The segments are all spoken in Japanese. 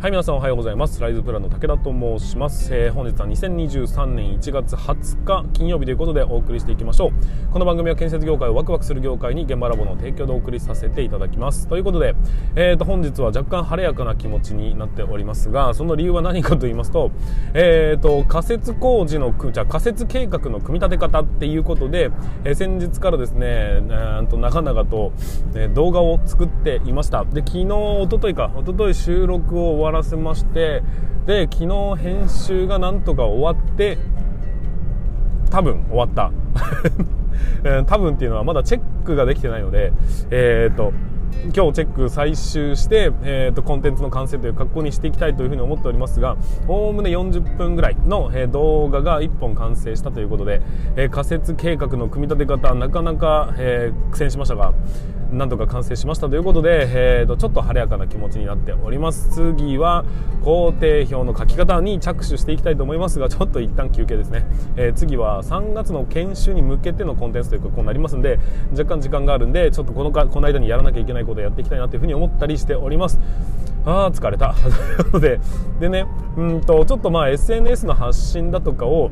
はい皆さんおはようございます。ライズプランの武田と申します、えー、本日は2023年1月20日金曜日ということでお送りしていきましょう。この番組は建設業界をワクワクする業界に現場ラボの提供でお送りさせていただきます。ということで、えー、と本日は若干晴れやかな気持ちになっておりますがその理由は何かと言いますと,、えー、と仮設工事のじゃ仮設計画の組み立て方っていうことで、えー、先日からですね、えー、と長々と、え、動画を作っていました。で昨日一昨日か一昨日収録を終わわらせましてで昨日編集がなんとか終わって多分終わった。多分っていうのはまだチェックができてないのでえー、と今日チェック最終して、えーと、コンテンツの完成という格好にしていきたいというふうに思っておりますがおおむね40分ぐらいの、えー、動画が1本完成したということで、えー、仮説計画の組み立て方なかなか、えー、苦戦しましたがなんとか完成しましたということで、えーと、ちょっと晴れやかな気持ちになっております。次は工程表の書き方に着手していきたいと思いますがちょっと一旦休憩ですね、えー、次は3月の研修に向けてのコンテンツというかこうなりますんで若干時間があるんでちょっとこのかこの間にやらなきゃいけないことをやっていきたいなというふうに思ったりしております。あー疲れた。ということででねうんとちょっとまあ SNS の発信だとかを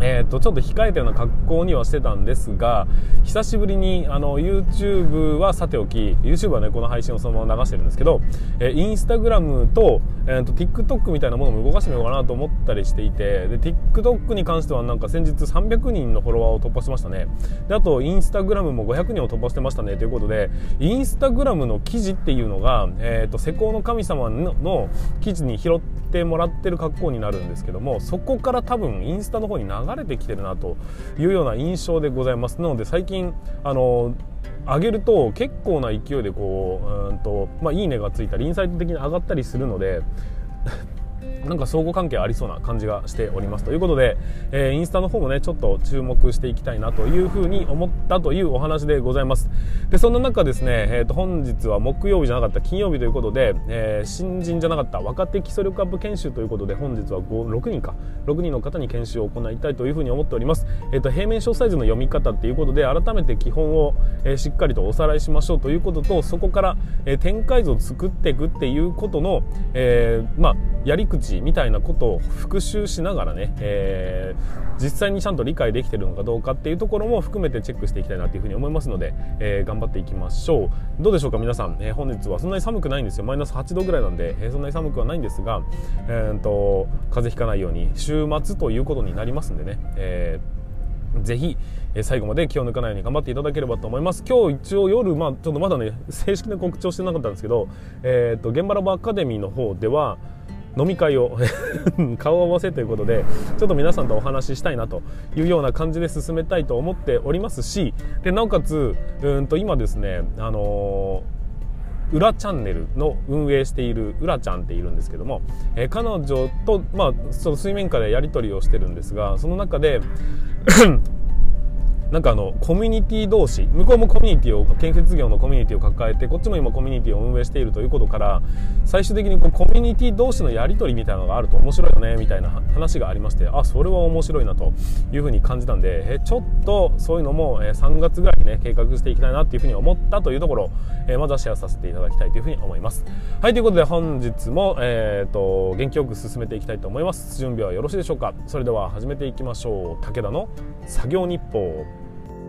えーと、ちょっと控えたような格好にはしてたんですが久しぶりにあの YouTube はさておき YouTube はねこの配信をそのまま流してるんですけど、えー、Instagram と,、えーと、TikTok みたいなものも動かしてみようかなと思ったりしていてで TikTok に関してはなんか先日300人のフォロワーを突破しましたね。であと Instagram も500人を突破してましたねということで Instagram の記事っていうのが、えーと、施工の神様のの記事に拾ってもらってる格好になるんですけどもそこから多分インスタの方に流れてきてるなというような印象でございます。なので最近あの上げると結構な勢いでこううんと、まあ、いいねがついたりインサイト的に上がったりするので なんか相互関係ありそうな感じがしておりますということで、えー、インスタの方もねちょっと注目していきたいなというふうに思ったというお話でございます。でそんな中ですね、えー、と本日は木曜日じゃなかった金曜日ということで、えー、新人じゃなかった若手基礎力アップ研修ということで本日は6人か。6人の方に研修を行いたいというふうに思っております、えー、と平面小サイズの読み方っていうことで改めて基本を、えー、しっかりとおさらいしましょうということとそこから、えー、展開図を作っていくっていうことの、えー、まあやり口みたいなことを復習しながらね、えー、実際にちゃんと理解できてるのかどうかっていうところも含めてチェックしていきたいなというふうに思いますので、えー、頑張っていきましょう。どうでしょうか皆さん、えー、本日はそんなに寒くないんですよ。マイナス8度ぐらいなんで、えー、そんなに寒くはないんですが、えーと、風邪ひかないように週末ということになりますんでね、えーぜひえ最後まで気を抜かないように頑張っていただければと思います。今日一応夜、まあ、ちょっとまだね正式な告知をしてなかったんですけど、えーと、現場ラボアカデミーの方では飲み会を 顔を合わせということでちょっと皆さんとお話ししたいなというような感じで進めたいと思っておりますしでなおかつうんと今ですねあのー裏チャンネルの運営している裏ちゃんっているんですけども、えー、彼女と、まあ、その水面下でやり取りをしてるんですがその中でなんかあのコミュニティ同士向こうもコミュニティを建設業のコミュニティを抱えてこっちも今コミュニティを運営しているということから最終的にこうコミュニティ同士のやり取りみたいなのがあると面白いよねみたいな話がありましてあそれは面白いなというふうに感じたんでえちょっとそういうのも3月ぐらいにね計画していきたいなっていうふうに思ったというところえまずはシェアさせていただきたいというふうに思います。はいということで本日も、えーと、元気よく進めていきたいと思います。準備はよろしいでしょうか？それでは始めていきましょう。武田の作業日報。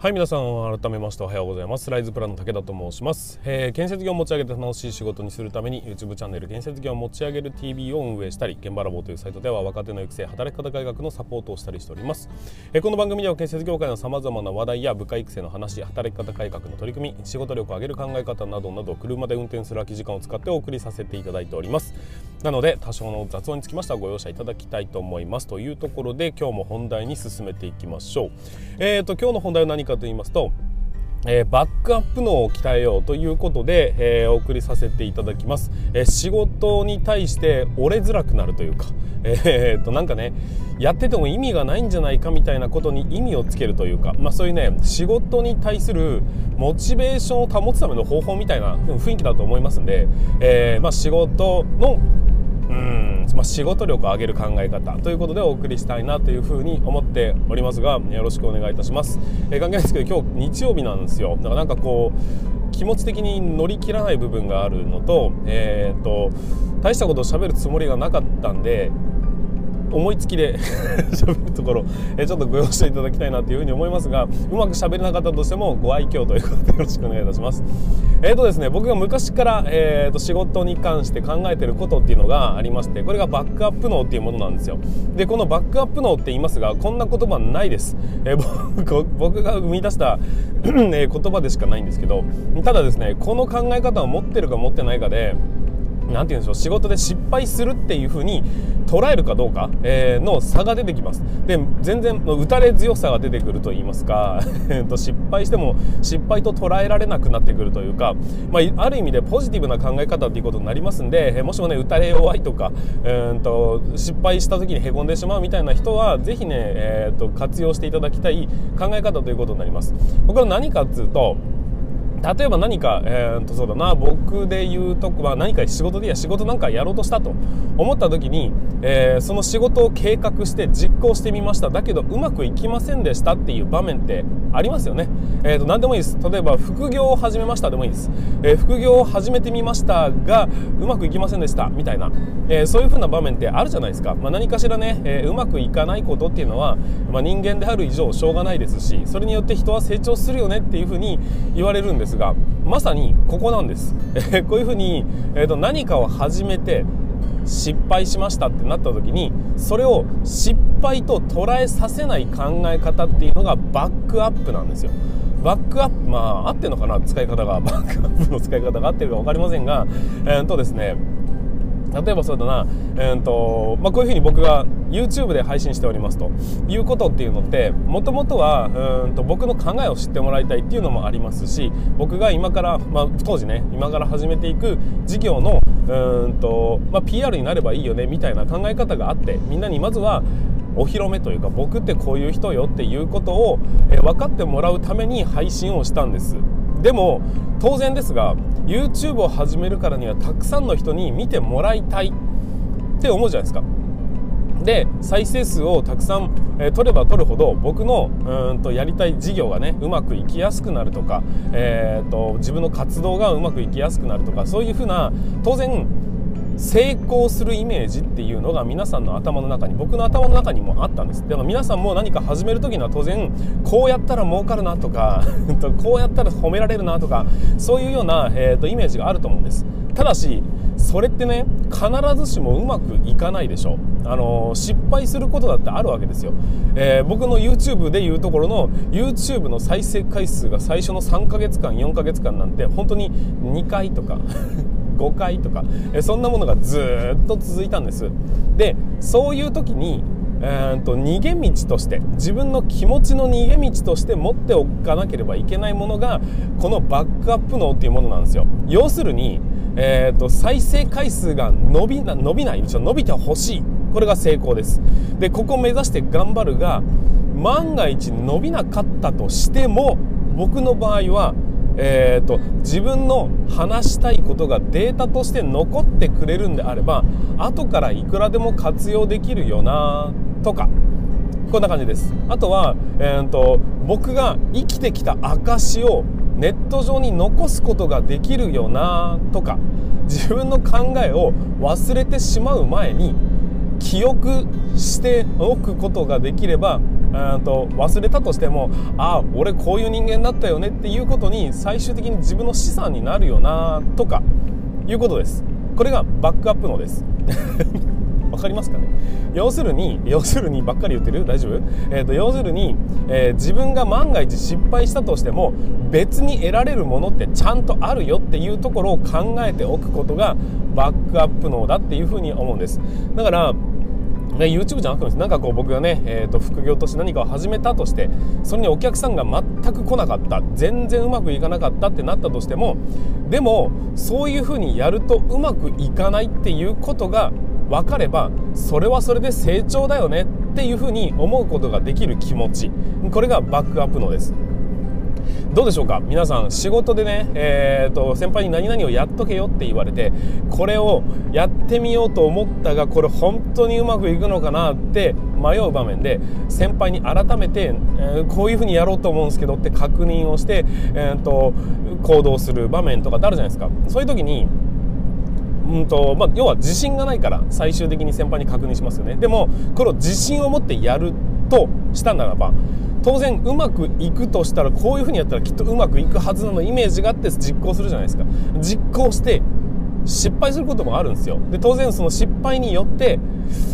はい皆さん改めましておはようございます。ライズプランの武田と申します、えー、建設業を持ち上げて楽しい仕事にするために YouTube チャンネル建設業を持ち上げる TV を運営したり現場ラボというサイトでは若手の育成働き方改革のサポートをしたりしております、えー、この番組では建設業界のさまざまな話題や部下育成の話働き方改革の取り組み仕事力を上げる考え方などなど車で運転する空き時間を使ってお送りさせていただいております。なので多少の雑音につきましてはご容赦いただきたいと思いますというところで今日も本題に進めていきましょう。えーと今日の本題は何かと言いますとえー、バックアップ脳を鍛えようということで、えー、お送りさせていただきます、えー、仕事に対して折れづらくなるというか、えー、となんかねやってても意味がないんじゃないかみたいなことに意味をつけるというか、まあ、そういうね仕事に対するモチベーションを保つための方法みたいな雰囲気だと思いますんで、えまあ、仕事のうん、まあ、仕事力を上げる考え方ということでお送りしたいなというふうに思っておりますがよろしくお願いいたします、えー、関係ないですけど今日日曜日なんですよ。だからなんかこう気持ち的に乗り切らない部分があるのと,、えーと、大したことをしゃべるつもりがなかったんで思いつきで 喋るところ、えちょっとご容赦いただきたいなというふうに思いますがうまく喋れなかったとしてもご愛嬌ということでよろしくお願いいたします。えーとですね僕が昔から、えーと、仕事に関して考えてることっていうのがありましてこれがバックアップ脳っていうものなんですよ。でこのバックアップ脳って言いますがこんな言葉ないです、えー、僕 が生み出した言葉でしかないんですけどただですねこの考え方を持ってるか持ってないかで何て言うんでしょう仕事で失敗するっていう風に捉えるかどうか、え、の差が出てきます。で全然打たれ強さが出てくると言いますか 失敗しても失敗と捉えられなくなってくるというか、まあ、ある意味でポジティブな考え方っていうことになりますんでもしもね打たれ弱いとか、えー、と失敗した時にへこんでしまうみたいな人は是非ね、えー、と活用していただきたい考え方ということになります。僕は何かっつうと例えば何か、えー、とそうだな僕で言うと、まあ、何か仕事でいや仕事なんかやろうとしたと思った時に、えー、その仕事を計画して実行してみました。だけどうまくいきませんでしたっていう場面ってありますよね、えー、と何でもいいです。例えば副業を始めました。でもいいです、えー、副業を始めてみましたがうまくいきませんでした。みたいな、えー、そういう風な場面ってあるじゃないですか、まあ、何かしらね、えー、うまくいかないことっていうのは、まあ、人間である以上しょうがないですしそれによって人は成長するよねっていう風に言われるんです。ですがまさにここなんです、え こういうふうに、えーと、何かを始めて失敗しましたってなった時にそれを失敗と捉えさせない考え方っていうのがバックアップなんですよ。バックアップまあ合ってるのかな？使い方が。バックアップの使い方が合ってるか分かりませんがえー、とですね例えばそうだな、えーとまあ、こういうふうに僕が YouTube で配信しておりますということっていうのってもともとはうんと僕の考えを知ってもらいたいっていうのもありますし僕が今から、まあ、当時ね今から始めていく事業のうんと、まあ、PR になればいいよねみたいな考え方があってみんなにまずはお披露目というか僕ってこういう人よっていうことを、え分かってもらうために配信をしたんです。でも当然ですが YouTube を始めるからにはたくさんの人に見てもらいたいって思うじゃないですか。で再生数をたくさん、えー、取れば取るほど僕のうんとやりたい事業がねうまくいきやすくなるとか、えーと自分の活動がうまくいきやすくなるとかそういうふうな当然成功するイメージっていうのが皆さんの頭の中に僕の頭の中にもあったんです。でも皆さんも何か始める時には当然こうやったら儲かるなとか こうやったら褒められるなとかそういうような、えーと、イメージがあると思うんです。ただしそれってね必ずしもうまくいかないでしょあの失敗することだってあるわけですよ、えー、僕の YouTube でいうところの YouTube の再生回数が最初の3ヶ月間4ヶ月間なんて本当に2回とか5回とか、えそんなものがずっと続いたんです。でそういう時にえーと逃げ道として自分の気持ちの逃げ道として持っておかなければいけないものがこのバックアップ脳っていうものなんですよ。要するに、えーと、再生回数が伸びな伸びない。伸びてほしい。これが成功です。でここを目指して頑張るが万が一伸びなかったとしても僕の場合はえーと、自分の話したいことがデータとして残ってくれるんであれば後からいくらでも活用できるよなとかこんな感じです。あとは、えーと、僕が生きてきた証をネット上に残すことができるよなとか自分の考えを忘れてしまう前に記憶しておくことができればと忘れたとしてもああ俺こういう人間だったよねっていうことに最終的に自分の資産になるよなとかいうことです。これがバックアップのです。わかりますかね？要するに要するにばっかり言ってる？大丈夫、えーと、要するに、えー、自分が万が一失敗したとしても別に得られるものってちゃんとあるよっていうところを考えておくことがバックアップ脳だっていうふうに思うんです。だからね、YouTube じゃなくてなんかこう僕がね、えー、と副業として何かを始めたとしてそれにお客さんが全く来なかった全然うまくいかなかったってなったとしてもでもそういうふうにやるとうまくいかないっていうことが分かればそれはそれで成長だよねっていうふうに思うことができる気持ち。これがバックアップのです。どうでしょうか？皆さん仕事でね、えーと、先輩に何々をやっとけよって言われてこれをやってみようと思ったがこれ本当にうまくいくのかなって迷う場面で先輩に改めて、えー、こういうふうにやろうと思うんですけどって確認をして、えーと、行動する場面とかってあるじゃないですか。そういう時にうんとまあ、要は自信がないから最終的に先輩に確認しますよね。でもこれを自信を持ってやるとしたならば当然うまくいくとしたらこういうふうにやったらきっとうまくいくはずなのイメージがあって実行するじゃないですか。実行して失敗することもあるんですよ。で当然その失敗によって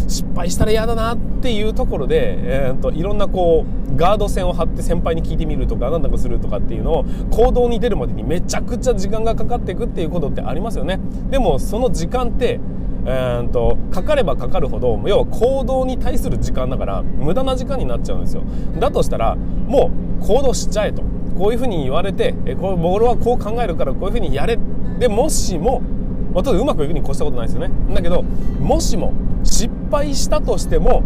失敗したら嫌だなっていうところで、えーと、いろんなこうガード線を張って先輩に聞いてみるとか何だかするとかっていうのを行動に出るまでにめちゃくちゃ時間がかかっていくっていうことってありますよね。でもその時間ってえーと、かかればかかるほど要は行動に対する時間だから無駄な時間になっちゃうんですよ。だとしたらもう行動しちゃえと。こういうふうに言われてえこれ俺はこう考えるからこういうふうにやれ。でもしも、まあ、うまくいくに越したことないですよね。だけどもしも失敗したとしても、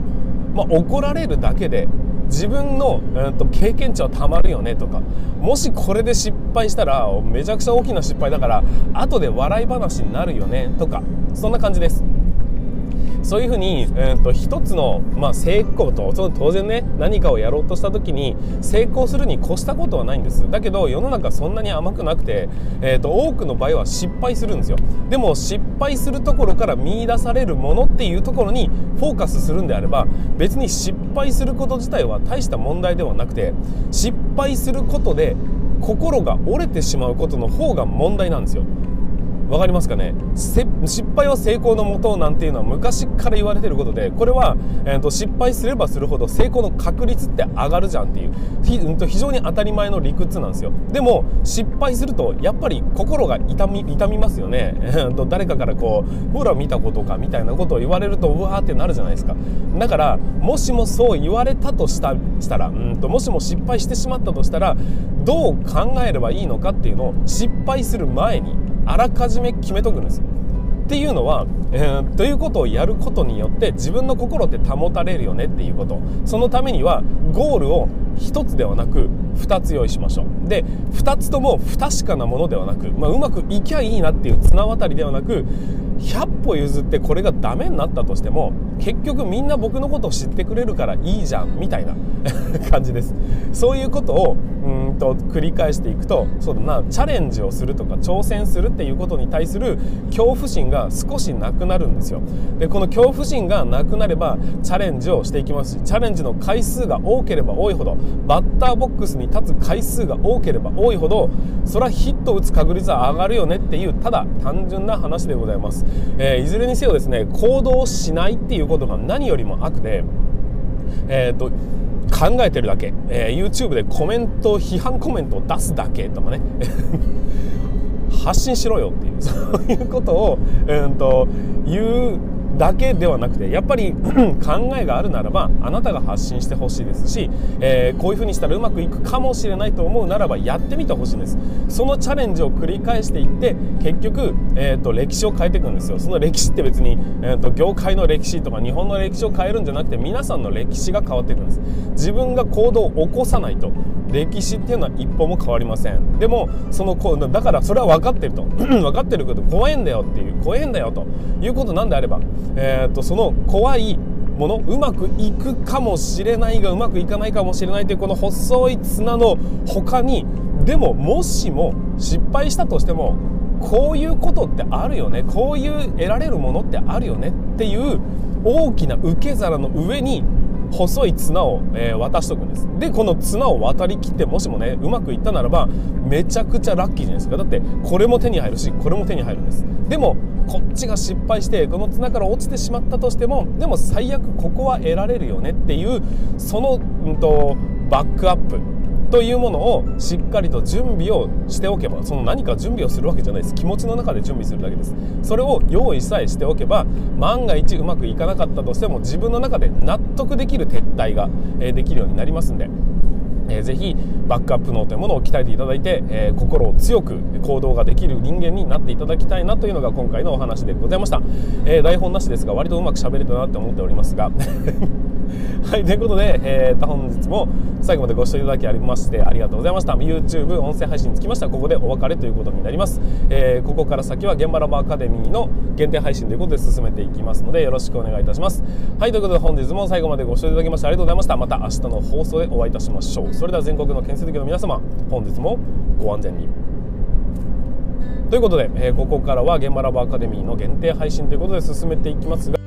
まあ、怒られるだけで自分の、えーと、経験値はたまるよねとかもしこれで失敗したらめちゃくちゃ大きな失敗だから後で笑い話になるよねとかそんな感じです。そういうふうに、えーと、一つの、まあ、成功とその当然ね何かをやろうとした時に成功するに越したことはないんです。だけど世の中そんなに甘くなくて、えーと、多くの場合は失敗するんですよ。でも失敗するところから見出されるものっていうところにフォーカスするんであれば別に失敗すること自体は大した問題ではなくて失敗することで心が折れてしまうことの方が問題なんですよ。分かりますかね？失敗は成功のもとなんていうのは昔から言われてることでこれは、えーと、失敗すればするほど成功の確率って上がるじゃんっていう。ひ、うん、と非常に当たり前の理屈なんですよ。でも失敗するとやっぱり心が痛み痛みますよね。誰かからこうほら見たことかみたいなことを言われるとうわーってなるじゃないですか。だからもしもそう言われたとしたしたらうんともしも失敗してしまったとしたらどう考えればいいのかっていうのを失敗する前にあらかじめ決めとくんですっていうのは、えー、ということをやることによって自分の心って保たれるよねっていうこと。そのためにはゴールを1つではなく2つ用意しましょう。で2つとも不確かなものではなく、まあ、うまくいきゃいいなっていう綱渡りではなく100歩譲ってこれがダメになったとしても結局みんな僕のことを知ってくれるからいいじゃんみたいな 感じです。そういうことをと繰り返していくとそうだなチャレンジをするとか挑戦するっていうことに対する恐怖心が少しなくなるんですよ。でこの恐怖心がなくなればチャレンジをしていきますしチャレンジの回数が多ければ多いほどバッターボックスに立つ回数が多ければ多いほどそれはヒットを打つ確率は上がるよねっていうただ単純な話でございます。えー、いずれにせよですね行動しないっていうことが何よりも悪で、えーと、考えてるだけ、えー、YouTube でコメント批判コメントを出すだけとかね。発信しろよっていうそういうことを、えーと言うだけではなくてやっぱり 考えがあるならばあなたが発信してほしいですし、えー、こういうふうにしたらうまくいくかもしれないと思うならばやってみてほしいんです。そのチャレンジを繰り返していって結局、えーと、歴史を変えていくんですよ。その歴史って別に、えーと、業界の歴史とか日本の歴史を変えるんじゃなくて皆さんの歴史が変わっていくんです。自分が行動を起こさないと歴史っていうのは一歩も変わりません。でもそのだからそれは分かってると。分かってるけど怖いんだよっていう怖いんだよということなんであればえーと、その怖いものうまくいくかもしれないがうまくいかないかもしれないというこの細い綱の他にでももしも失敗したとしてもこういうことってあるよね。こういう得られるものってあるよねっていう大きな受け皿の上に細い綱を、えー、渡しとくんです。でこの綱を渡りきってもしもねうまくいったならばめちゃくちゃラッキーじゃないですか。だってこれも手に入るしこれも手に入るんです。でもこっちが失敗してこの綱から落ちてしまったとしてもでも最悪ここは得られるよねっていうその、うんと、バックアップというものをしっかりと準備をしておけばその何か準備をするわけじゃないです。気持ちの中で準備するだけです。それを用意さえしておけば万が一うまくいかなかったとしても自分の中で納得できる撤退ができるようになりますんでえー、ぜひバックアップ脳というものを鍛えていただいて、えー、心を強く行動ができる人間になっていただきたいなというのが今回のお話でございました、えー、台本なしですが割とうまく喋れたなって思っておりますが。はいということで、えー、本日も最後までご視聴いただきありましてありがとうございました。YouTube 音声配信につきましてはここでお別れということになります、えー、ここから先は現場ラボアカデミーの限定配信ということで進めていきますのでよろしくお願いいたします。はいということで本日も最後までご視聴いただきましてありがとうございました。また明日の放送でお会いいたしましょうそれでは全国の建設業の皆様本日もご安全にということで、えー、ここからは現場ラボアカデミーの限定配信ということで進めていきます。が